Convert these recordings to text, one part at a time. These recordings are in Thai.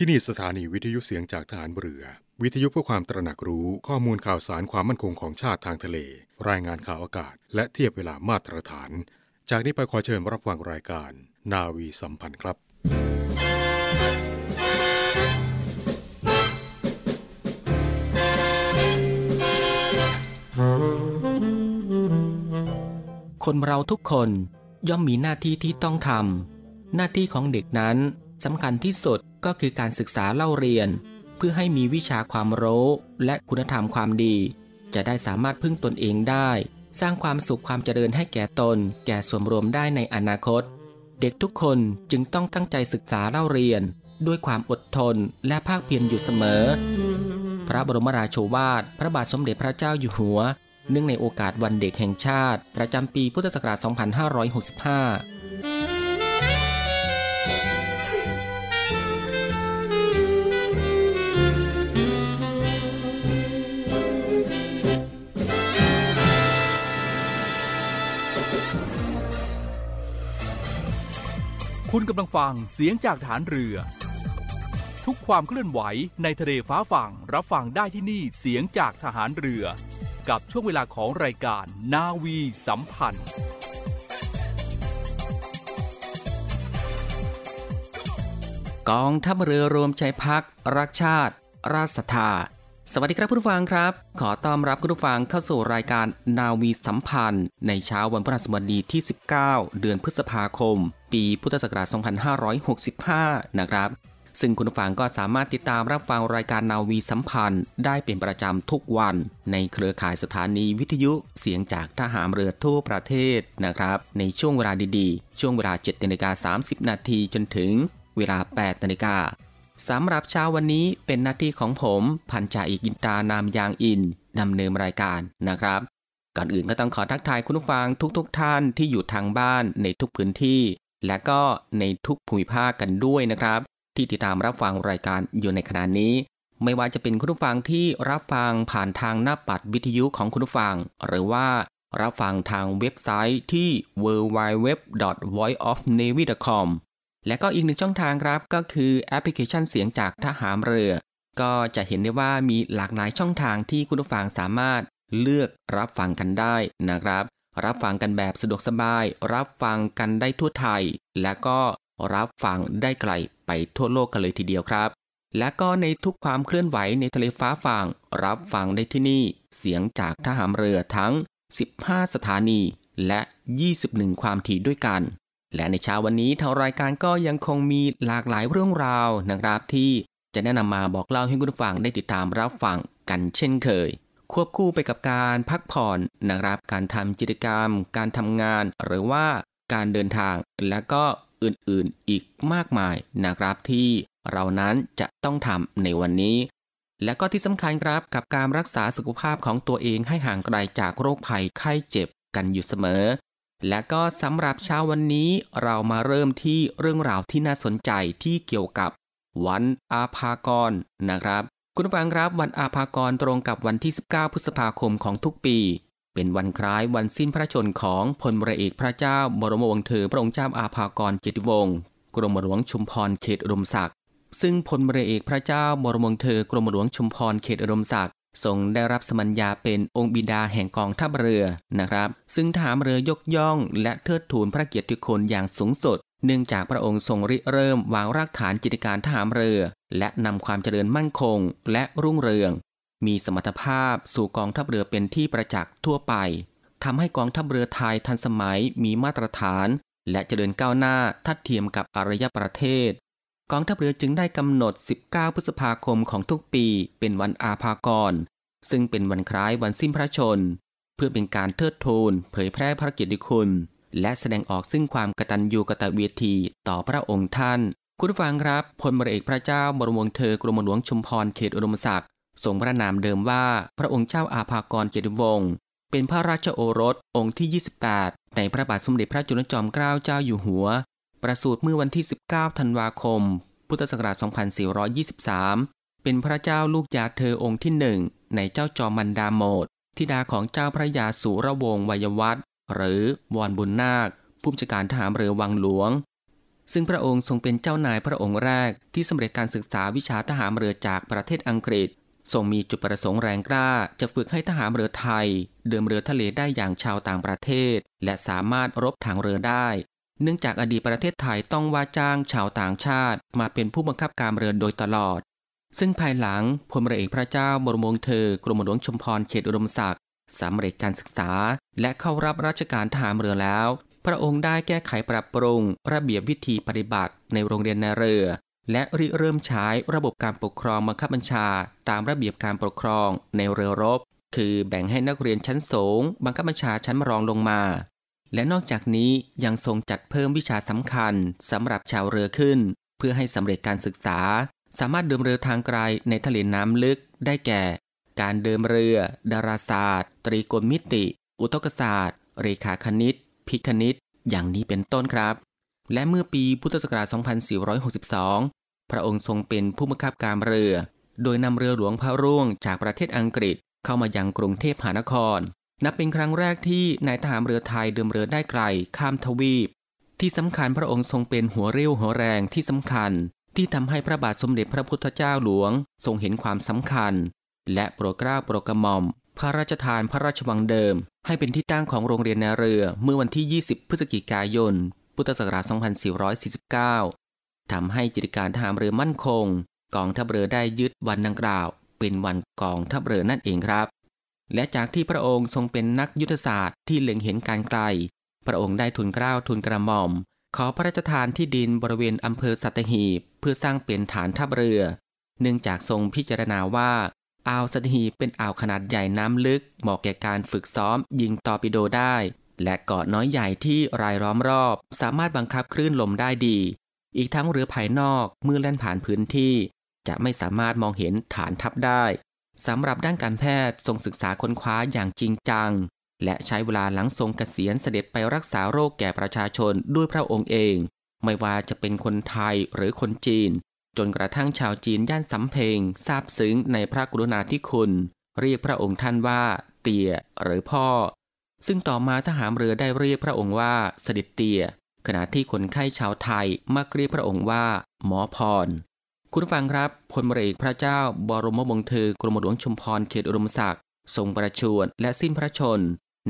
ที่นี่สถานีวิทยุเสียงจากฐานเรือ วิทยุเพื่อความตระหนักรู้ข้อมูลข่าวสารความมั่นคงของชาติทางทะเล รายงานข่าวอากาศ และเทียบเวลามาตรฐาน จากนี้ไปขอเชิญรับฟังรายการ นาวีสัมพันธ์ครับ คนเราทุกคนย่อมมีหน้าที่ที่ต้องทำหน้าที่ของเด็กนั้นสำคัญที่สุด ก็คือการศึกษาเล่าเรียน เพื่อให้มีวิชาความรู้และคุณธรรมความดี จะได้สามารถพึ่งตนเองได้ สร้างความสุขความเจริญให้แก่ตน แก่ส่วนรวมได้ในอนาคต เด็กทุกคนจึงต้องตั้งใจศึกษาเล่าเรียน ด้วยความอดทนและภาคเพียรอยู่เสมอ พระบรมราโชวาท พระบาทสมเด็จพระเจ้าอยู่หัว เนื่องในโอกาสวันเด็กแห่งชาติ ประจำปีพุทธศักราช 2565 คุณกำลังฟังเสียงจากฐานเรือ ทุกความเคลื่อนไหวในทะเลฟ้าฝั่งรับฟังได้ที่นี่เสียงจากทหารเรือ กับช่วงเวลาของรายการนาวีสัมพันธ์ กองทัพเรือรวมใจพัก รักชาติ ราชศรัทธา สวัสดีครับผู้ฟังครับ ขอต้อนรับคุณผู้ฟังเข้าสู่รายการนาวีสัมพันธ์ ในเช้าวันพฤหัสบดีที่ 19 เดือนพฤษภาคม ปีพุทธศักราช 2565 นะครับ ซึ่งคุณผู้ฟังก็สามารถติดตามรับฟังรายการนาวีสัมพันธ์ ได้เป็นประจำทุกวัน ในเครือข่ายสถานีวิทยุเสียงจากทหารเรือทั่วประเทศนะครับ ในช่วงเวลาดีๆ ช่วงเวลา7นาฬิกา30 นาทีจนถึงเวลา8นาฬิกา สำหรับเช้าวันนี้เป็นหน้าที่ของผมพันจ่าเอกกินตานามยางอินดำเนินรายการนะครับ ก่อนอื่นก็ต้องขอทักทายคุณผู้ฟังทุกๆทท่านที่อยู่ทางบ้านในทุกพื้นที่ และก็ในทุกภูมิภาคกันด้วยนะครับ ที่ติดตามรับฟังรายการอยู่ในขณะนี้ ไม่ว่าจะเป็นคุณผู้ฟังที่รับฟังผ่านทางหน้าปัดวิทยุของคุณผู้ฟัง หรือว่ารับฟังทางเว็บไซต์ที่ www.voiceofnavy.com และก็อีกหนึ่งช่องทางครับก็คือแอปพลิเคชันเสียงจากทหารเรือ ก็จะเห็นได้ว่ามีหลากหลายช่องทางที่คุณผู้ฟังสามารถเลือกรับฟังกันได้นะครับ รับฟังกันแบบสะดวกสบาย รับฟังกันได้ทั่วไทย และก็รับฟังได้ไกลไปทั่วโลกกันเลยทีเดียวครับ และก็ในทุกความเคลื่อนไหวในทะเลฟ้าฝั่งรับฟังได้ที่นี่ เสียงจากทหารเรือทั้ง 15 สถานีและ 21 ความถี่ด้วยกัน และในเช้าวันนี้ทางรายการก็ยังคงมีหลากหลายเรื่องราวนะครับที่จะแนะนำมาบอกเล่าให้คุณผู้ฟังได้ติดตามรับฟังกันเช่นเคย ควบคู่ไปกับการพักผ่อนนะครับการทำกิจกรรม การทำงาน หรือว่าการเดินทางและก็อื่นๆอีกมากมายนะครับที่เรานั้นจะต้องทำในวันนี้ และก็ที่สำคัญครับกับการรักษาสุขภาพของตัวเองให้ห่างไกลจากโรคภัยไข้เจ็บกันอยู่เสมอ และก็สำหรับเช้าวันนี้เรามาเริ่มที่เรื่องราวที่น่าสนใจที่เกี่ยวกับวันอาภากรนะครับ คุณฟังครับวันอาภากรตรงกับวันที่ 19 พฤษภาคมของทุกปี เป็นวันคล้ายวันสิ้นพระชนของพลเรือเอกพระเจ้าบรมวงศ์เธอพระองค์เจ้าอาภากรเจิตติวงศ์กรมหลวงชุมพรเขตอุดมศักดิ์ซึ่งพลเรือเอกพระเจ้าบรมวงศ์เธอกรมหลวงชุมพรเขตอุดมศักดิ์ ทรงได้รับสมัญญาเป็นองค์บิดาแห่งกองทัพเรือนะครับ ซึ่งทหารเรือยกย่อง และเทิดทูนพระเกียรติคุณอย่างสูงสุด เนื่องจากพระองค์ทรงริเริ่มวางรากฐานจิตการทหารเรือ และนำความเจริญมั่นคง และรุ่งเรือง มีสมรรถภาพสู่กองทัพเรือเป็นที่ประจักษ์ทั่วไปทำให้กองทัพเรือไทยทันสมัยมีมาตรฐาน และเจริญก้าวหน้าทัดเทียมกับอารยประเทศ กองทัพเรือจึงได้กำหนด 19 พฤษภาคมของทุกปีเป็นวันอาภากร ซึ่งเป็นวันคล้ายวันสิ้นพระชน เพื่อเป็นการเทิดทูนเผยแพร่พระเกียรติคุณ และแสดงออกซึ่งความกตัญญูกตเวทีต่อพระองค์ท่าน คุณฟังครับพลเรือเอกพระเจ้าบรมวงศ์เธอกรมหลวงชุมพรเขตอุดมศักดิ์ทรงพระนามเดิมว่าพระองค์เจ้าอาภากรเกียรติวงศ์เป็นพระราชโอรสองค์ที่ 28 ในพระบาทสมเด็จพระจุลจอมเกล้าเจ้าอยู่หัว ประสูติเมื่อวันที่ 19 ธันวาคม พุทธศักราช 2423 เป็นพระเจ้าลูกยาเธอองค์ที่หนึ่งในเจ้าจอมันดาโมดธิดาของเจ้าพระยาสุรวงศ์วัยวัฒน์หรือวอนบุญนาค ผู้จัดการทหารเรือวังหลวง ซึ่งพระองค์ทรงเป็นเจ้านายพระองค์แรกที่สำเร็จการศึกษาวิชาทหารเรือจากประเทศอังกฤษทรงมีจุดประสงค์แรงกล้าจะฝึกให้ทหารเรือไทย เดิมเรือทะเลได้อย่างชาวต่างประเทศ และสามารถรบทางเรือได้ เนื่องจากอดีตประเทศไทยต้องว่าจ้างชาวต่างชาติมาเป็นผู้บังคับการเรือนโดยตลอด ซึ่งภายหลังพลเรือเอกพระเจ้าบรมวงศ์เธอกรมหลวงชุมพรเขตอุดมศักดิ์สำเร็จการศึกษา และเข้ารับราชการทหารเรือแล้ว พระองค์ได้แก้ไขปรับปรุง ระเบียบวิธีปฏิบัติในโรงเรียนในเรือ และริเริ่มใช้ระบบการปกครองบังคับบัญชา ตามระเบียบการปกครองในเรือรบ คือแบ่งให้นักเรียนชั้นสูง บังคับบัญชาชั้นรองลงมา และนอกจากนี้ยังทรงจัดเพิ่มวิชาสำคัญสำหรับชาวเรือขึ้น เพื่อให้สำเร็จการศึกษา สามารถเดินเรือทางไกลในทะเลน้ำลึกได้แก่ การเดินเรือ ดาราศาสตร์ ตรีโกณมิติ อุตกศาสตร์ เรขาคณิต พิคณิต อย่างนี้เป็นต้นครับ และเมื่อปีพุทธศักราช 2462 พระองค์ทรงเป็นผู้บังคับการเรือ โดยนำเรือหลวงพระร่วงจากประเทศอังกฤษเข้ามายังกรุงเทพมหานคร นับเป็นครั้งแรกที่นายทหารเรือไทยเดินเรือได้ไกล ข้ามทวีป ที่สำคัญพระองค์ทรงเป็นหัวเรี่ยวหัวแรงที่สำคัญ ที่ทำให้พระบาทสมเด็จพระพุทธเจ้าหลวง ทรงเห็นความสำคัญ และโปรดเกล้าโปรดกระหม่อม พระราชทานพระราชวังเดิม ให้เป็นที่ตั้งของโรงเรียนในเรือเมื่อวันที่ 20 พฤศจิกายน พุทธศักราช 2449ทำให้กิจการทหารเรือมั่นคง กองทัพเรือได้ยึดวันดังกล่าว เป็นวันกองทัพเรือนั่นเองครับ และจากที่พระองค์ทรงเป็นนักยุทธศาสตร์ที่เล็งเห็นการไกล พระองค์ได้ทุนเกล้าทุนกระหม่อม ขอพระราชทานที่ดินบริเวณอำเภอสัตหีบ เพื่อสร้างเป็นฐานทัพเรือ เนื่องจากทรงพิจารณาว่าอ่าวสัตหีบเป็นอ่าวขนาดใหญ่น้ำลึก เหมาะแก่การฝึกซ้อม ยิงตอร์ปิโดได้ และเกาะน้อยใหญ่ที่รายล้อมรอบ สามารถบังคับคลื่นลมได้ดี อีกทั้งเรือภายนอกเมื่อแล่นผ่านพื้นที่ จะไม่สามารถมองเห็นฐานทัพได้ สำหรับด้านการแพทย์ทรงศึกษาค้นคว้าอย่างจริงจัง และใช้เวลาหลังทรงเกษียณเสด็จไปรักษาโรคแก่ประชาชนด้วยพระองค์เอง ไม่ว่าจะเป็นคนไทยหรือคนจีน จนกระทั่งชาวจีนย่านสำเพงทราบซึ้งในพระกรุณาธิคุณ เรียกพระองค์ท่านว่า เตียหรือพ่อ ซึ่งต่อมาทหารเรือได้เรียกพระองค์ว่าเสด็จเตียขณะที่คนไข้ชาวไทยมักเรียกพระองค์ว่า หมอพร คุณฟังครับพลเรือพระเจ้า บรมวงศ์เธอกรมหลวงชุมพรเขตอุดมศักดิ์ทรงประชวรและสิ้นพระชน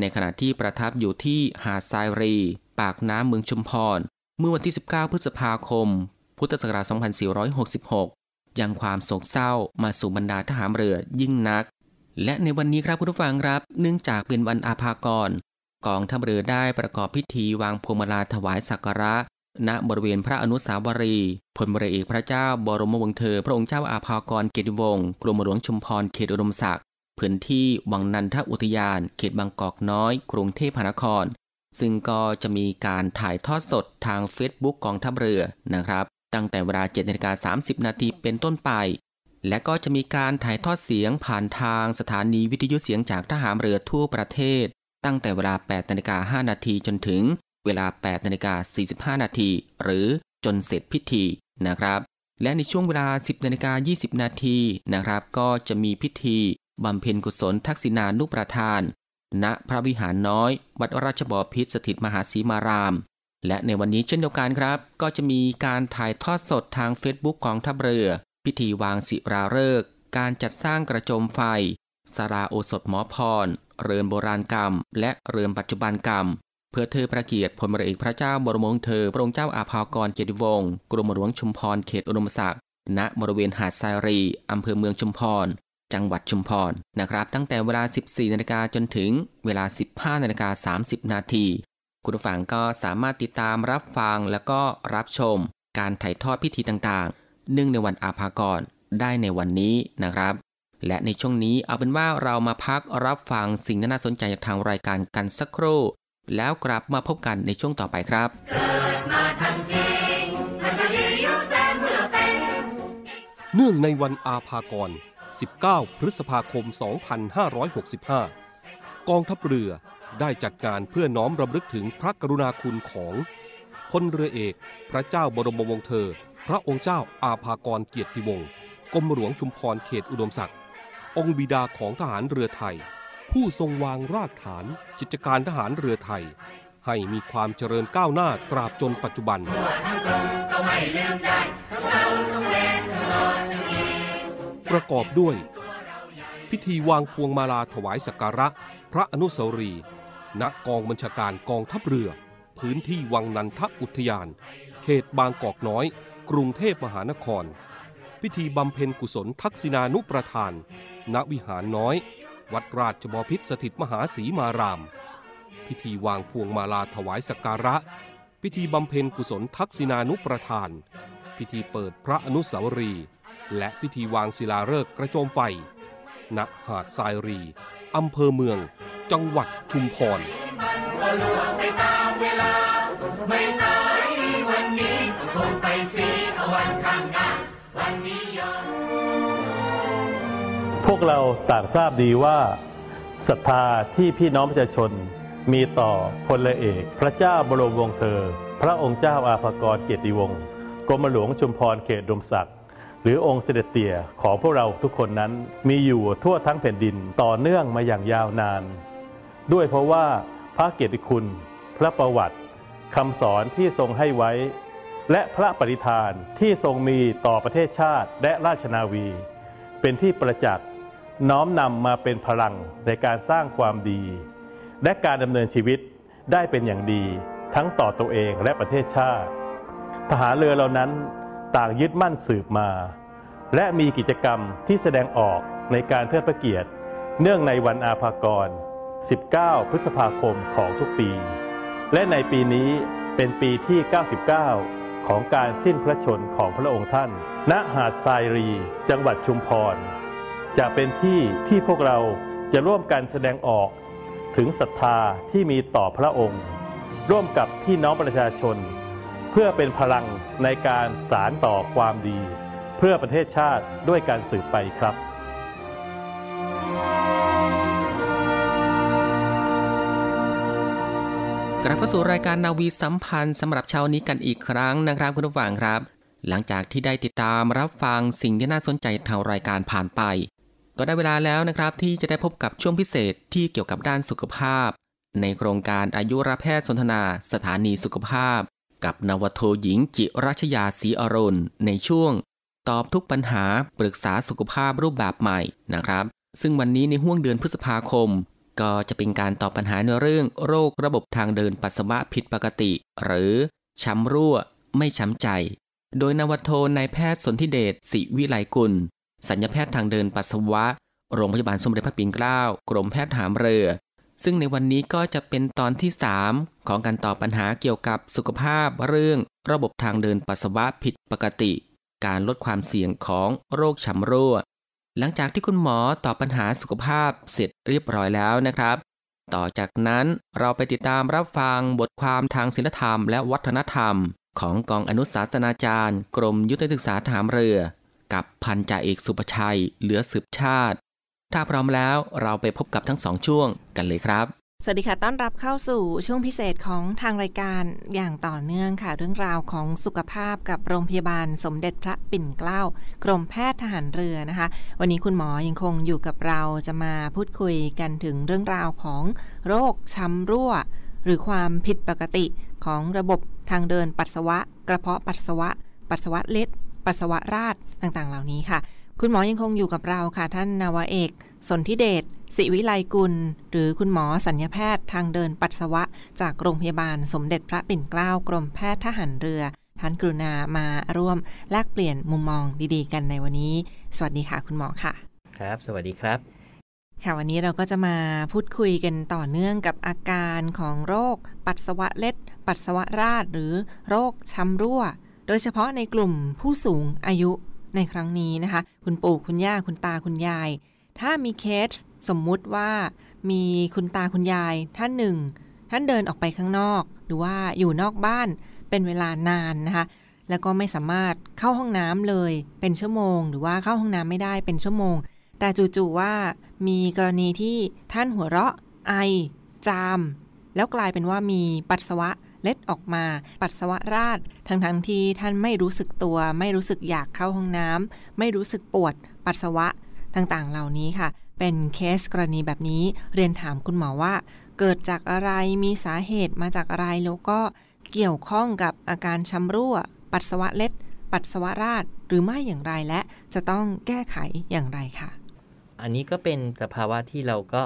ในขณะที่ประทับอยู่ที่หาดทรายรี ปากน้ำเมืองชุมพร เมื่อวันที่ 19 พฤษภาคม พุทธศักราช 2466 ยังความโศกเศร้ามาสู่บรรดาทหารเรือยิ่งนัก และในวันนี้ครับคุณผู้ฟังครับ เนื่องจากเป็นวันอาภากร กองทัพเรือได้ประกอบพิธีวางพวงมาลาถวายสักการะ ณบริเวณพระอนุสาวรีย์พลเรือเอกพระเจ้าบรมวงศ์เธอ พระองค์เจ้าอาภากรเกียรติวงศ์กรมหลวงชุมพรเขตอุดมศักดิ์พื้นที่วังนันทอุทยาน เขตบางกอกน้อย กรุงเทพมหานคร ซึ่งก็จะมีการถ่ายทอดสดทาง Facebook กองทัพเรือนะครับ ตั้งแต่เวลา7นาฬิกา30 นาทีเป็นต้นไป และก็จะมีการถ่ายทอดเสียงผ่านทางสถานีวิทยุเสียงจากทหารเรือทั่วประเทศ ตั้งแต่เวลา8นาฬิกา5นาทีจนถึง เวลา 8นาฬิกา45 นาที หรือจนเสร็จพิธีนะครับ และในช่วงเวลา 10นาฬิกา20 นาทีนะครับ ก็จะมีพิธีบำเพ็ญกุศลทักษิณานุประทาน ณพระวิหารน้อย วัดราชบพิตรสถิตมหาสีมาราม และในวันนี้เช่นเดียวกันครับ ก็จะมีการถ่ายทอดสดทางเฟซบุ๊กของทัพเรือ พิธีวางศิราฤกษ์การจัดสร้างกระโจมไฟสาราโอสถหมอพร เรือนโบราณกรรม และเรือนปัจจุบันกรรม เพื่อเธอประเกียรติพลเรือเอกพระเจ้าบรมวงศ์เธอพระองค์เจ้าอาภากรเกียรติวงศ์กรมหลวงชุมพรเขตอุดมศักดิ์ณบริเวณหาดทรายรีอำเภอเมืองชุมพร จังหวัดชุมพรนะครับ ตั้งแต่เวลา 14นาฬิกาจนถึงเวลา 15นาฬิกา30 นาทีคุณผู้ฟังก็สามารถติดตามรับฟังแล้วก็รับชม การถ่ายทอดพิธีต่างๆ เนื่องในวันอาภากรได้ในวันนี้นะครับ และในช่วงนี้เอาเป็นว่าเรามาพักรับฟังสิ่งน่าสนใจจากทางรายการกันสักครู่ แล้วกลับมาพบกันในช่วงต่อไปครับเนื่องในวันอาภากร 19 พฤษภาคม 2565 กองทัพเรือได้จัดการเพื่อน้อมรำลึกถึงพระกรุณาคุณของพลเรือเอก พระเจ้าบรมวงศ์เธอ พระองค์เจ้าอาภากรเกียรติวงศ์กรมหลวงชุมพรเขตอุดมศักดิ์องค์บิดาของทหารเรือไทย ผู้ทรงวางรากฐานกิจการทหารเรือไทย ให้มีความเจริญก้าวหน้าตราบจนปัจจุบัน ประกอบด้วย พิธีวางพวงมาลาถวายสักการะ พระอนุสาวรีย์ณกองบัญชาการกองทัพเรือ พื้นที่วังนันทอุทยาน เขตบางกอกน้อย กรุงเทพมหานคร พิธีบำเพ็ญกุศลทักษิณานุประทาน ณวิหารน้อย วัดราชบพิตรสถิตมหาศรีมาราม พิธีวางพวงมาลาถวายสักการะ พิธีบำเพ็ญกุศลทักษิณานุประทาน พิธีเปิดพระอนุสาวรีย์และพิธีวางศิลาฤกษ์กระโจมไฟ ณ หาดทรายรีอำเภอเมือง จังหวัดชุมพร พวกเราต่างทราบดีว่าศรัทธาที่พี่น้องประชาชนมีต่อพลเอก พระเจ้าบรมวงศ์เธอ พระองค์เจ้าอาภากรเกียรติวงศ์กรมหลวงชุมพรเขตดมศักดิ์หรือองค์เสด็จเตี่ยของพวกเราทุกคนนั้นมีอยู่ทั่วทั้งแผ่นดินต่อเนื่องมาอย่างยาวนาน ด้วยเพราะว่าพระเกียรติคุณ พระประวัติคำสอนที่ทรงให้ไว้ และพระปริธานที่ทรงมีต่อประเทศชาติและราชนาวี เป็นที่ประจักษ์ น้อมนำมาเป็นพลังในการสร้างความดี และการดำเนินชีวิตได้เป็นอย่างดี ทั้งต่อตัวเองและประเทศชาติ ทหารเรือเหล่านั้นต่างยึดมั่นสืบมา และมีกิจกรรมที่แสดงออกในการเทิดพระเกียรติ เนื่องในวันอาภากร 19 พฤษภาคมของทุกปี และในปีนี้เป็นปีที่ 99 ของการสิ้นพระชนของพระองค์ท่าน ณ หาดทรายรี จังหวัดชุมพร จะเป็นที่ที่พวกเราจะร่วมกันแสดงออกถึงศรัทธาที่มีต่อพระองค์ ร่วมกับพี่น้องประชาชน เพื่อเป็นพลังในการสารต่อความดี เพื่อประเทศชาติด้วยการสืบไปครับกลับเข้าสู่รายการนาวีสัมพันธ์สำหรับเช้านี้กันอีกครั้งนะครับคุณผู้ฟังครับ หลังจากที่ได้ติดตามรับฟังสิ่งที่น่าสนใจทางรายการผ่านไป ก็ได้เวลาแล้วนะครับที่จะได้พบกับช่วงพิเศษที่เกี่ยวกับด้านสุขภาพ ในโครงการอายุรแพทย์สนทนาสถานีสุขภาพ กับนวโทหญิงจิรัชยาศรีอรุณในช่วง ตอบทุกปัญหาปรึกษาสุขภาพรูปแบบใหม่นะครับ ซึ่งวันนี้ในห่วงเดือนพฤษภาคม ก็จะเป็นการตอบปัญหาในเรื่องโรคระบบทางเดินปัสสาวะผิดปกติ หรือช้ำรั่ว ไม่ช้ำใจ โดยนวโทนายแพทย์สนธิเดชศิวิไลกุล สัญญาแพทย์ทางเดินปัสสาวะ โรงพยาบาลสมเด็จพระปิ่นเกล้า กรมแพทย์หารเรือ ซึ่งในวันนี้ก็จะเป็นตอนที่ 3 ของการตอบปัญหาเกี่ยวกับสุขภาพเรื่องระบบทางเดินปัสสาวะผิดปกติ การลดความเสี่ยงของโรคช้ำรั่วหลังจากที่คุณหมอตอบปัญหาสุขภาพเสร็จเรียบร้อยแล้วนะครับ ต่อจากนั้นเราไปติดตามรับฟังบทความทางศิลธรรมและวัฒนธรรม ของกองอนุสาสนาจารย์ กรมยุทธศึกษาทหารเรือ กับพันจ่าเอกสุประชัย เหลือสืบชาติ ถ้าพร้อมแล้วเราไปพบกับทั้งสองช่วงกันเลยครับ สวัสดีค่ะ ต้อนรับเข้าสู่ช่วงพิเศษของทางรายการอย่างต่อเนื่องค่ะ เรื่องราวของสุขภาพกับโรงพยาบาลสมเด็จพระปิ่นเกล้ากรมแพทย์ทหารเรือนะคะ วันนี้คุณหมอยังคงอยู่กับเราจะมาพูดคุยกันถึงเรื่องราวของโรคช้ำรั่วหรือความผิดปกติของระบบทางเดินปัสสาวะ กระเพาะปัสสาวะ ปัสสาวะเล็ด ปัสสาวะราดต่างๆ เหล่านี้ค่ะ คุณหมอยังคงอยู่กับเราค่ะ ท่านนาวาเอกสนธิเดชศิวิไลกุล หรือคุณหมอสัญญาแพทย์ทางเดินปัสสาวะ จากโรงพยาบาลสมเด็จพระปิ่นเกล้ากรมแพทย์ทหารเรือท่านกรุณามาร่วมแลกเปลี่ยนมุมมองดีๆ กันในวันนี้ สวัสดีค่ะ คุณหมอค่ะ ครับ สวัสดีครับ ค่ะวันนี้เราก็จะมาพูดคุยกันต่อเนื่องกับอาการของโรค ปัสสาวะเล็ด ปัสสาวะราดหรือโรคช้ำรั่ว โดยเฉพาะในกลุ่มผู้สูงอายุในครั้งนี้นะคะ คุณปู่คุณย่าคุณตาคุณยาย ถ้ามีเคสสมมุติว่ามีคุณตาคุณยายท่านหนึ่ง ท่านเดินออกไปข้างนอก หรือว่าอยู่นอกบ้านเป็นเวลานานนะคะ แล้วก็ไม่สามารถเข้าห้องน้ำเลยเป็นชั่วโมง หรือว่าเข้าห้องน้ำไม่ได้เป็นชั่วโมง แต่จู่ๆว่ามีกรณีที่ท่านหัวเราะไอ จาม แล้วกลายเป็นว่ามีปัสสาวะ ล็ดออกมา ปัสสาวะราดทั้งๆทที่ท่านไม่รู้สึกตัว ไม่รู้สึกอยากเข้าห้องน้ำไม่รู้สึกปวด ปัสสาวะต่างๆ เหล่านี้ค่ะ เป็นเคสกรณีแบบนี้เรียนถามคุณหมอว่า เกิดจากอะไรมีสาเหตุมาจากอะไรแล้วก็เกี่ยวข้องกับอาการช้ำรั่ว ปัสสาวะเล็ด ปัสสาวะราดหรือไม่อย่างไรและจะต้องแก้ไขอย่างไรค่ะ อันนี้ก็เป็นสภาวะที่เราก็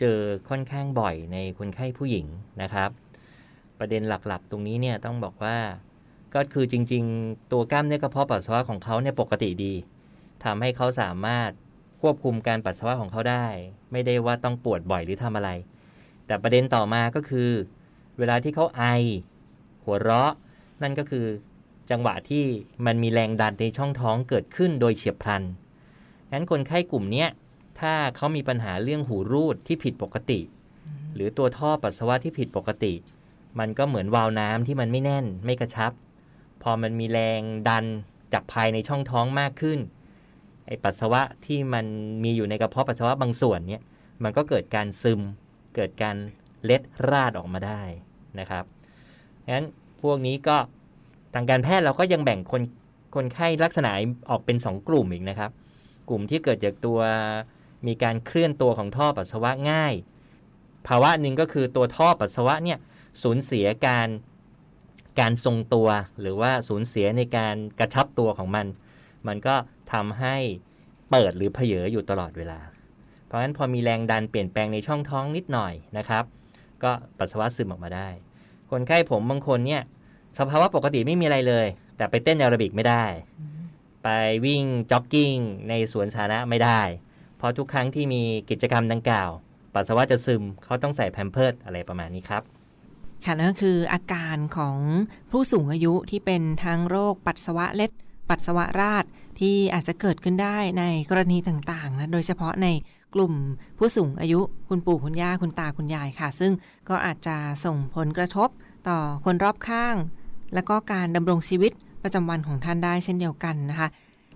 เจอค่อนข้างบ่อยในคนไข้ผู้หญิงนะครับ ประเด็นหลักๆ ตรงนี้เนี่ยต้องบอกว่า ก็คือจริง ๆ ตัวกล้ามเนื้อกระเพาะปัสสาวะของเขาเนี่ยปกติดีทำให้เขาสามารถควบคุมการปัสสาวะของเขาได้ ไม่ได้ว่าต้องปวดบ่อยหรือทำอะไร แต่ประเด็นต่อมาก็คือ เวลาที่เขาไอ หัวเราะ นั่นก็คือจังหวะที่มันมีแรงดันในช่องท้องเกิดขึ้นโดยเฉียบพลันงั้นคนไข้กลุ่มเนี้ยถ้าเขามีปัญหาเรื่องหูรูดที่ผิดปกติ หรือตัวท่อปัสสาวะที่ผิดปกติ มันก็เหมือนวาล์วน้ำที่มันไม่แน่นไม่กระชับ พอมันมีแรงดันจากภายในช่องท้องมากขึ้นไอปัสสาวะที่มันมีอยู่ในกระเพาะปัสสาวะบางส่วนเนี่ยมันก็เกิดการซึม เกิดการเล็ดราดออกมาได้นะครับงั้นพวกนี้ก็ทางการแพทย์เราก็ยังแบ่งคนคนไข้ลักษณะออกเป็น 2 กลุ่มอีกนะครับ กลุ่มที่เกิดจากตัวมีการเคลื่อนตัวของท่อปัสสาวะง่าย ภาวะหนึ่งก็คือตัวท่อปัสสาวะเนี่ย สูญเสียการการทรงตัว หรือว่าสูญเสียในการกระชับตัวของมัน มันก็ทำให้เปิดหรือเผยอยู่ตลอดเวลา เพราะฉะนั้นพอมีแรงดันเปลี่ยนแปลงในช่องท้องนิดหน่อยนะครับ ก็ปัสสาวะซึมออกมาได้ คนไข้ผมบางคนเนี่ยสภาวะปกติไม่มีอะไรเลย แต่ไปเต้นแอโรบิกไม่ได้ ไปวิ่งจ็อกกิ้งในสวนสาธารณะไม่ได้ เพราะทุกครั้งที่มีกิจกรรมดังกล่าว ปัสสาวะจะซึมเขาต้องใส่แพมเพิร์ดอะไรประมาณนี้ครับ ค่ะนั่นก็คืออาการของผู้สูงอายุที่เป็นทั้งโรคปัสสาวะเล็ด ปัสสาวะราดที่อาจจะเกิดขึ้นได้ในกรณีต่างๆนะโดยเฉพาะในกลุ่มผู้สูงอายุคุณปู่คุณย่าคุณตาคุณยายค่ะ ซึ่งก็อาจจะส่งผลกระทบต่อคนรอบข้าง และก็การดำรงชีวิตประจำวันของท่านได้เช่นเดียวกันนะคะ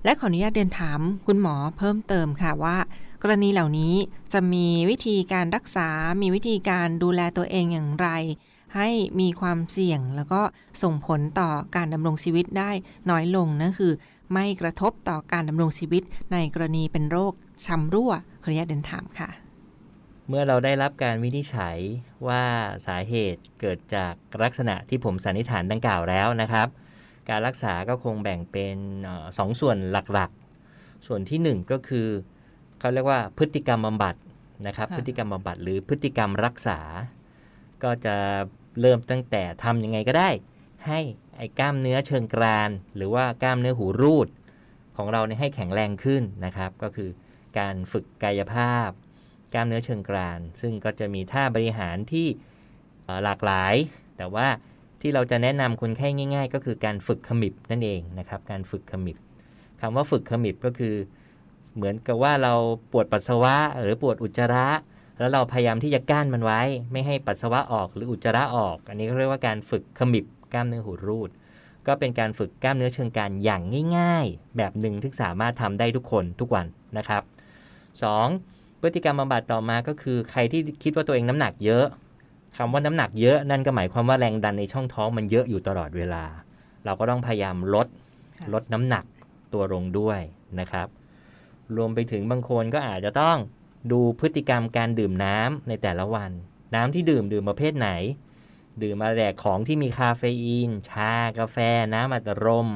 และขออนุญาตเรียนถามคุณหมอเพิ่มเติมค่ะว่า กรณีเหล่านี้จะมีวิธีการรักษา มีวิธีการดูแลตัวเองอย่างไร ให้มีความเสี่ยงแล้วก็ส่งผลต่อการดำรงชีวิตได้น้อยลงนั่นคือ ไม่กระทบต่อการดำรงชีวิตในกรณีเป็นโรคช้ำรั่วขออนุญาตเดินถามค่ะ เมื่อเราได้รับการวินิจฉัยว่าสาเหตุเกิดจากลักษณะที่ผมสันนิษฐานดังกล่าวแล้วนะครับ การรักษาก็คงแบ่งเป็นเออสองส่วนหลักๆ ส่วนที่หนึ่งก็คือเขาเรียกว่าพฤติกรรมบำบัดนะครับค่ะพฤติกรรมบำบัดหรือพฤติกรรมรักษา ก็จะเริ่มตั้งแต่ทำยังไงก็ได้ ให้ไอ้กล้ามเนื้อเชิงกราน หรือว่ากล้ามเนื้อหูรูด ของเราเนี่ยให้แข็งแรงขึ้นนะครับ ก็คือการฝึกกายภาพ กล้ามเนื้อเชิงกราน ซึ่งก็จะมีท่าบริหารที่หลากหลาย แต่ว่าที่เราจะแนะนำคนไข้ง่าย ๆ ก็คือการฝึกขมิบนั่นเองนะครับ การฝึกขมิบคำว่าฝึกขมิบก็คือ เหมือนกับว่าเราปวดปัสสาวะหรือปวดอุจจาระ แล้วเราพยายามที่จะกั้นมันไว้ ไม่ให้ปัสสาวะออกหรืออุจจาระออก อันนี้ก็เรียกว่าการฝึกขมิบกล้ามเนื้อหูรูด ก็เป็นการฝึกกล้ามเนื้อเชิงกรานอย่างง่าย ๆ แบบหนึ่งที่สามารถทำได้ทุกคนทุกวันนะครับ 2. พฤติกรรมบำบัดต่อมาก็คือ ใครที่คิดว่าตัวเองน้ำหนักเยอะคำว่าน้ำหนักเยอะนั่นก็หมายความว่าแรงดันในช่องท้องมันเยอะอยู่ตลอดเวลา เราก็ต้องพยายามลดค่ะลดน้ำหนักตัวลงด้วยนะครับ รวมไปถึงบางคนก็อาจจะต้อง ดูพฤติกรรมการดื่มน้ำในแต่ละวัน น้ำที่ดื่มดื่มประเภทไหน ดื่มมาแต่ของที่มีคาเฟอีน ชากาแฟ น้ำอัดลม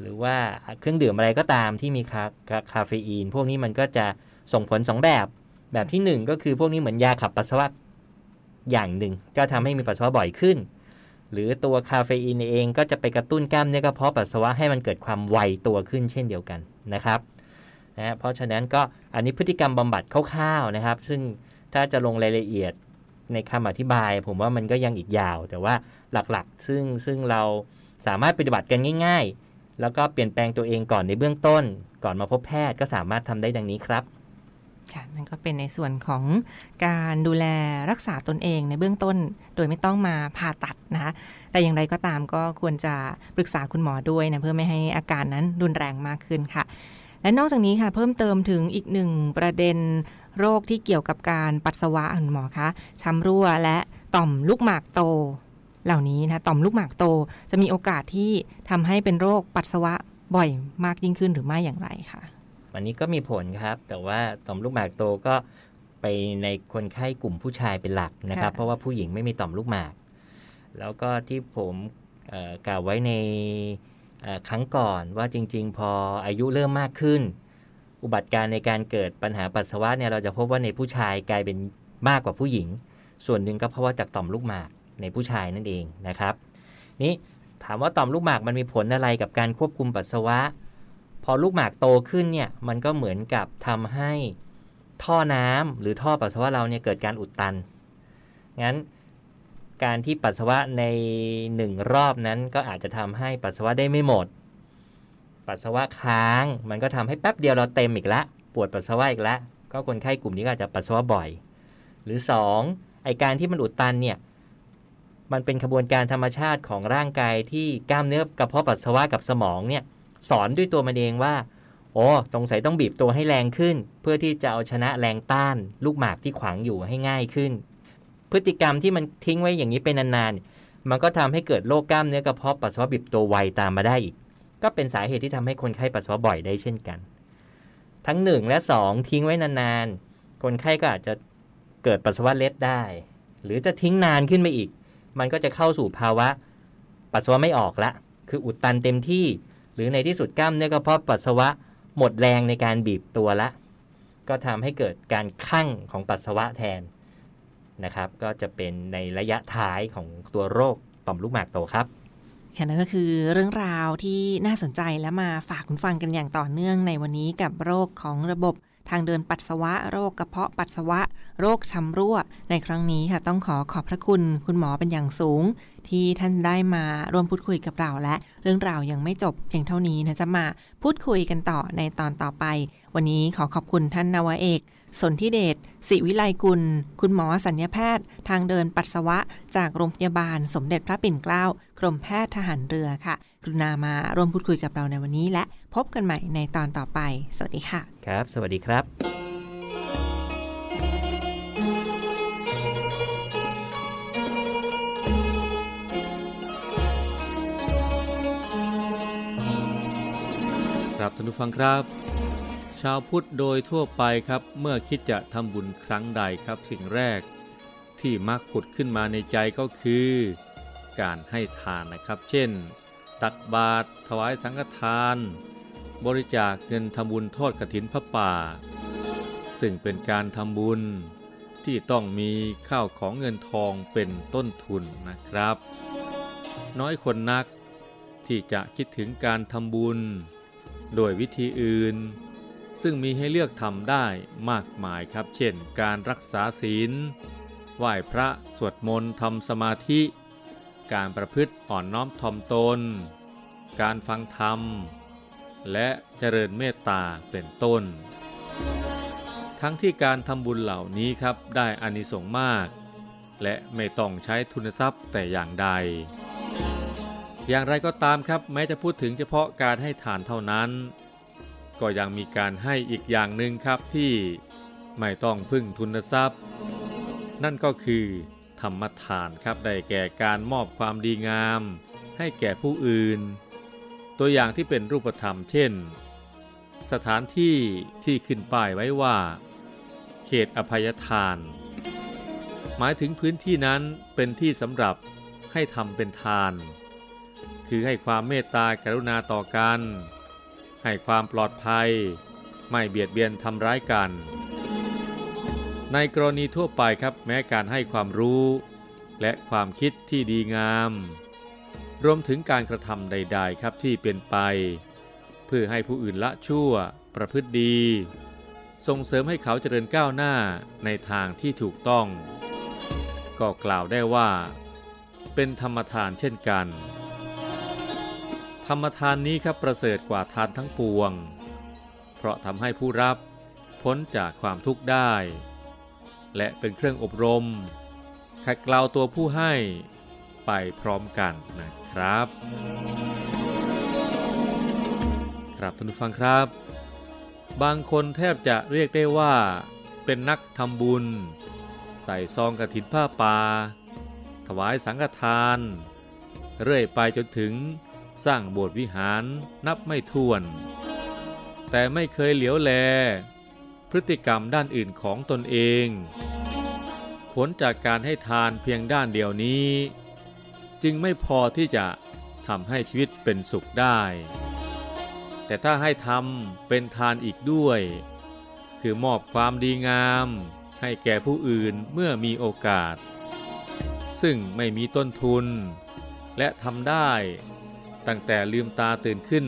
หรือว่าเครื่องดื่มอะไรก็ตามที่มีคาคาคาเฟอีน พวกนี้มันก็จะส่งผลสองแบบ แบบที่หนึ่งก็คือพวกนี้เหมือนยาขับปัสสาวะอย่างหนึ่ง ก็ทำให้มีปัสสาวะบ่อยขึ้น หรือตัวคาเฟอีนเองก็จะไปกระตุ้นกล้ามเนื้อกระเพาะปัสสาวะให้มันเกิดความไวตัวขึ้นเช่นเดียวกันนะครับ นะเพราะฉะนั้นก็อันนี้พฤติกรรมบำบัดคร่าวๆนะครับ ซึ่งถ้าจะลงรายละเอียดในคำอธิบาย ผมว่ามันก็ยังอีกยาว แต่ว่าหลักๆ ซึ่งซึ่งเราสามารถปฏิบัติกันง่าย ๆ แล้วก็เปลี่ยนแปลงตัวเองก่อนในเบื้องต้น ก่อนมาพบแพทย์ก็สามารถทำได้ดังนี้ครับค่ะนั่นก็เป็นในส่วนของการดูแลรักษาตนเองในเบื้องต้น โดยไม่ต้องมาผ่าตัดนะคะแต่อย่างไรก็ตามก็ควรจะปรึกษาคุณหมอด้วยนะเพื่อไม่ให้อาการนั้นรุนแรงมากขึ้นค่ะ และนอกจากนี้ค่ะเพิ่มเติมถึงอีกหนึ่งประเด็นโรคที่เกี่ยวกับการปัสสาวะคุณหมอคะช้ำรั่วและต่อมลูกหมากโต เหล่านี้นะต่อมลูกหมากโตจะมีโอกาสที่ทำให้เป็นโรคปัสสาวะบ่อยมากยิ่งขึ้นหรือไม่อย่างไรคะอันนี้ก็มีผลครับ แต่ว่าต่อมลูกหมากโตก็ไปในคนไข้กลุ่มผู้ชายเป็นหลักนะครับค่ะเพราะว่าผู้หญิงไม่มีต่อมลูกหมาก แล้วก็ที่ผมเอ่อกล่าวไว้ในเอ่อ ครั้งก่อนว่าจริง ๆ พออายุเริ่มมากขึ้น อุบัติการในการเกิดปัญหาปัสสาวะเนี่ยเราจะพบว่าในผู้ชายกลายเป็นมากกว่าผู้หญิง ส่วนหนึ่งก็เพราะว่าจากต่อมลูกหมากในผู้ชายนั่นเองนะครับ นี่ถามว่าต่อมลูกหมากมันมีผลอะไรกับการควบคุมปัสสาวะ พอลูกหมากโตขึ้นเนี่ยมันก็เหมือนกับทำให้ท่อน้ำหรือท่อปัสสาวะเราเนี่ยเกิดการอุดตันงั้น การที่ปัสสาวะในหนึ่งรอบนั้นก็อาจจะทำให้ปัสสาวะได้ไม่หมด ปัสสาวะค้างมันก็ทำให้แป๊บเดียวเราเต็มอีกแล้วปวดปัสสาวะอีกแล้วก็คนไข้กลุ่มนี้ก็อาจจะปัสสาวะบ่อย หรือสองไอการที่มันอุดตันเนี่ยมันเป็นขบวนการธรรมชาติของร่างกายที่กล้ามเนื้อกระเพาะปัสสาวะกับสมองเนี่ยสอนด้วยตัวมันเองว่าโอ้สงสัยต้องบีบตัวให้แรงขึ้น เพื่อที่จะเอาชนะแรงต้าน ลูกหมากที่ขวางอยู่ให้ง่ายขึ้น พฤติกรรมที่มันทิ้งไว้อย่างนี้เป็นนานๆ มันก็ทำให้เกิดโรคกล้ามเนื้อกระเพาะปัสสาวะบีบตัวไวตามมาได้อีก ก็เป็นสาเหตุที่ทำให้คนไข้ปัสสาวะบ่อยได้เช่นกัน ทั้งหนึ่งและสองทิ้งไว้นานๆ คนไข้ก็อาจจะเกิดปัสสาวะเล็ดได้ หรือจะทิ้งนานขึ้นไปอีก มันก็จะเข้าสู่ภาวะปัสสาวะไม่ออกละ คืออุดตันเต็มที่ หรือในที่สุดกล้ามเนื้อกระเพาะปัสสาวะหมดแรงในการบีบตัวละ ก็ทำให้เกิดการคั่งของปัสสาวะแทน นะครับ ก็จะเป็นในระยะท้ายของตัวโรคต่อมลูกหมากโตครับค่ะนั่นก็คือเรื่องราวที่น่าสนใจและมาฝากคุณฟังกันอย่างต่อเนื่องในวันนี้กับโรคของระบบทางเดินปัสสาวะ โรคกระเพาะปัสสาวะ โรคช้ำรั่ว ในครั้งนี้ค่ะ ต้องขอขอบพระคุณคุณหมอเป็นอย่างสูง ที่ท่านได้มาร่วมพูดคุยกับเราและ เรื่องราวยังไม่จบเพียงเท่านี้นะจะมาพูดคุยกันต่อในตอนต่อไป วันนี้ขอขอบคุณท่านนาวเอก สนธิเดชศิวิไลกุล คุณหมอสัญญาแพทย์ ทางเดินปัสสาวะ จากโรงพยาบาลสมเด็จพระปิ่นเกล้ากรมแพทย์ทหารเรือค่ะ กรุณามาร่วมพูดคุยกับเราในวันนี้ และพบกันใหม่ในตอนต่อไป สวัสดีค่ะ ครับ สวัสดีครับครับท่านผู้ฟังครับ ชาวพุทธโดยทั่วไปครับเมื่อคิดจะทำบุญครั้งใดครับ สิ่งแรกที่มักผุดขึ้นมาในใจก็คือ การให้ทานนะครับ เช่น ตักบาตรถวายสังฆทาน บริจาคเงินทำบุญทอดกฐินพระป่า ซึ่งเป็นการทำบุญที่ต้องมีข้าวของเงินทองเป็นต้นทุนนะครับ น้อยคนนักที่จะคิดถึงการทำบุญ โดยวิธีอื่น ซึ่งมีให้เลือกทำได้มากมายครับ เช่น การรักษาศีล ไหว้พระ สวดมนต์ทำสมาธิ การประพฤติอ่อนน้อมถ่อมตน การฟังธรรม และเจริญเมตตาเป็นต้น ทั้งที่การทำบุญเหล่านี้ครับได้อานิสงส์มาก และไม่ต้องใช้ทุนทรัพย์แต่อย่างใด อย่างไรก็ตามครับแม้จะพูดถึงเฉพาะการให้ทานเท่านั้น ก็ยังมีการให้อีกอย่างหนึ่งครับที่ไม่ต้องพึ่งทุนทรัพย์ นั่นก็คือธรรมทานครับได้แก่การมอบความดีงาม ให้แก่ผู้อื่น ตัวอย่างที่เป็นรูปธรรมเช่น สถานที่ที่ขึ้นป้ายไว้ว่า เขตอภัยทาน หมายถึงพื้นที่นั้นเป็นที่สำหรับให้ทำเป็นทาน คือให้ความเมตตากรุณาต่อกัน ให้ความปลอดภัย ไม่เบียดเบียนทำร้ายกัน ในกรณีทั่วไปครับแม้การให้ความรู้ และความคิดที่ดีงาม รวมถึงการกระทำใด ๆ ครับที่เป็นไป เพื่อให้ผู้อื่นละชั่วประพฤติดี ส่งเสริมให้เขาเจริญก้าวหน้าในทางที่ถูกต้อง ก็กล่าวได้ว่า เป็นธรรมทานเช่นกัน ธรรมทานนี้ครับประเสริฐกว่าทานทั้งปวง เพราะทำให้ผู้รับพ้นจากความทุกข์ได้ และเป็นเครื่องอบรมขัดเกลาตัวผู้ให้ไปพร้อมกันนะครับ ครับท่านผู้ฟังครับ บางคนแทบจะเรียกได้ว่าเป็นนักทำบุญ ใส่ซองกระถินผ้าป่าถวายสังฆทาน เรื่อยไปจนถึง สร้างโบสถ์วิหารนับไม่ถ้วน แต่ไม่เคยเหลียวแล พฤติกรรมด้านอื่นของตนเอง ผลจากการให้ทานเพียงด้านเดียวนี้ จึงไม่พอที่จะทำให้ชีวิตเป็นสุขได้ แต่ถ้าให้ทำเป็นทานอีกด้วย คือมอบความดีงามให้แก่ผู้อื่นเมื่อมีโอกาส ซึ่งไม่มีต้นทุน และทำได้ ตั้งแต่ลืมตาตื่นขึ้น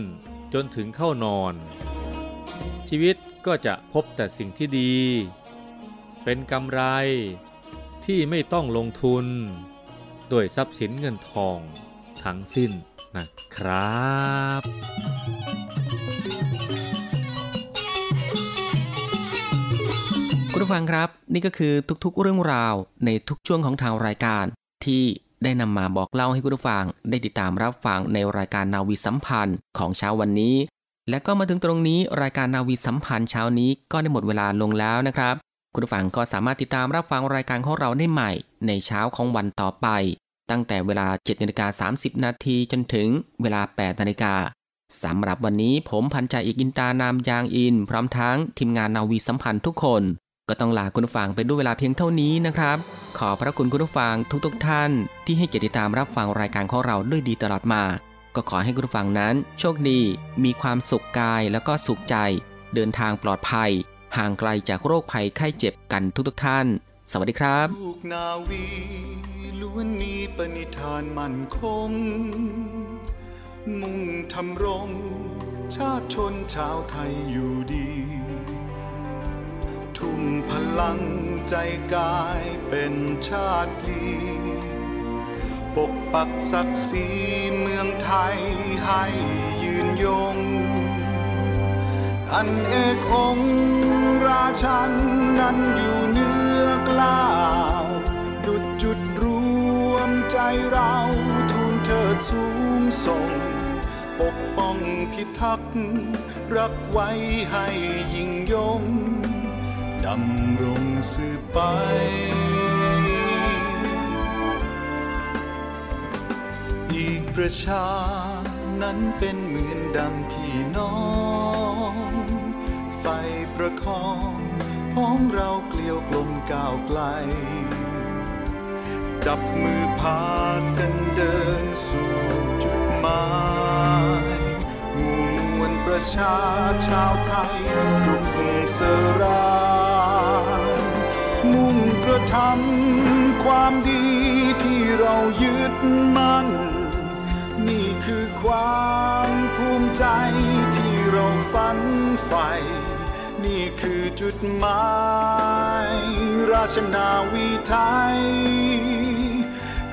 จนถึงเข้านอน ชีวิตก็จะพบแต่สิ่งที่ดี เป็นกำไรที่ไม่ต้องลงทุน ด้วยทรัพย์สินเงินทองทั้งสิ้นนะครับคุณผู้ฟังครับ นี่ก็คือทุกๆเรื่องราวในทุกช่วงของทางรายการที่ ได้นำมาบอกเล่าให้คุณผู้ฟังได้ติดตามรับฟังในรายการนาวีสัมพันธ์ของเช้าวันนี้ และก็มาถึงตรงนี้รายการนาวีสัมพันธ์เช้านี้ก็ได้หมดเวลาลงแล้วนะครับ คุณผู้ฟังก็สามารถติดตามรับฟังรายการของเราได้ใหม่ ในเช้าของวันต่อไป ตั้งแต่เวลา7นาฬิกา30 นาทีจนถึงเวลา 8นาฬิกาสำหรับวันนี้ผมพันจ่าเอกอินตานามยางอิน พร้อมทั้งทีมงานนาวีสัมพันธ์ทุกคน ก็ต้องลาคุณผู้ฟังไปด้วยเวลาเพียงเท่านี้นะครับ ขอพระคุณคุณผู้ฟังทุกๆทท่าน ที่ให้เกียรติตามรับฟังรายการของเราด้วยดีตลอดมา ก็ขอให้คุณผู้ฟังนั้น โชคดี มีความสุขกายแล้วก็สุขใจ เดินทางปลอดภัย ห่างไกลจากโรคภัยไข้เจ็บกันทุกๆท่าน สวัสดีครับลูกนาวีล้วนมีปณิธานมั่นคง มุ่งทำรง ชาติชนชาวไทยอยู่ดี ทุ่มพลังใจกายเป็นชาติพลีปกปักศักดิ์ศรีเมืองไทยให้ยืนยง อันเอกองราชันนั้นอยู่เนื้อกล้าว ดุจจุดรวมใจเราทูลเถิดสูงส่ง ปกป้องพิทักษ์รักไว้ให้ยิ่งำรงสืบไป อีกประชานั้นเป็นเหมือนดังพี่น้อง ไฟประคองพ้องเราเกลียวกลมก้าวไกล จับมือพากันเดินสู่จุดหมายหมู่มวลประชาชาวไทยสุขสราย มุ่งกรทำความดีที่เรายึดมั่น นี่คือความภูมิใจที่เราฝันใฝ่นี่คือจุดหมาย ราชนาวีไทย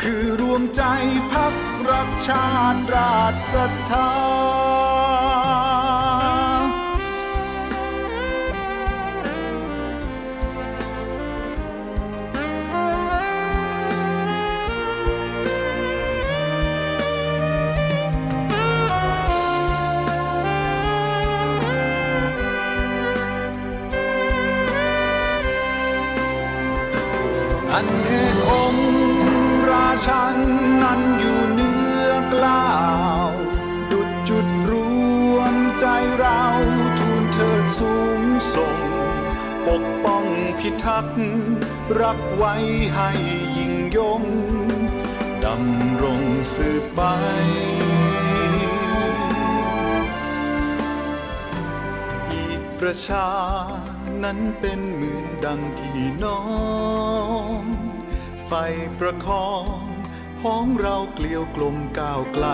คือรวมใจพักรักชาติราชศรัทธา ทักษ์รักไว้ให้ยิ่งยงดำรงสืบไป อีกประชานั้นเป็นเหมือนดังพี่น้อง ไฟประคองพ้องเราเกลียวกลมก้าวไกล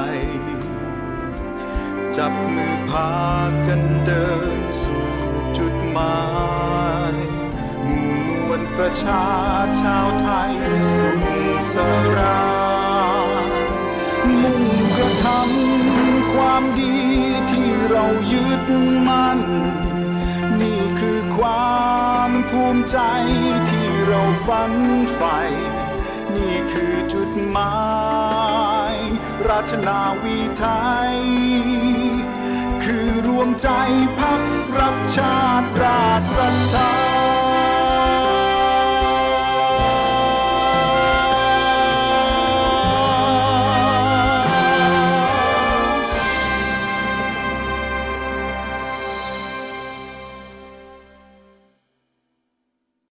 จับมือพากันเดินสู่จุดหมาย ประชาชาวไทยสุขสรา มุ่งกระทำความดีที่เรายึดมั่น นี่คือความภูมิใจที่เราฝันใฝ่นี่คือจุดหมาย ราชนาวีไทย คือรวมใจพักรักชาติราชศรัทธา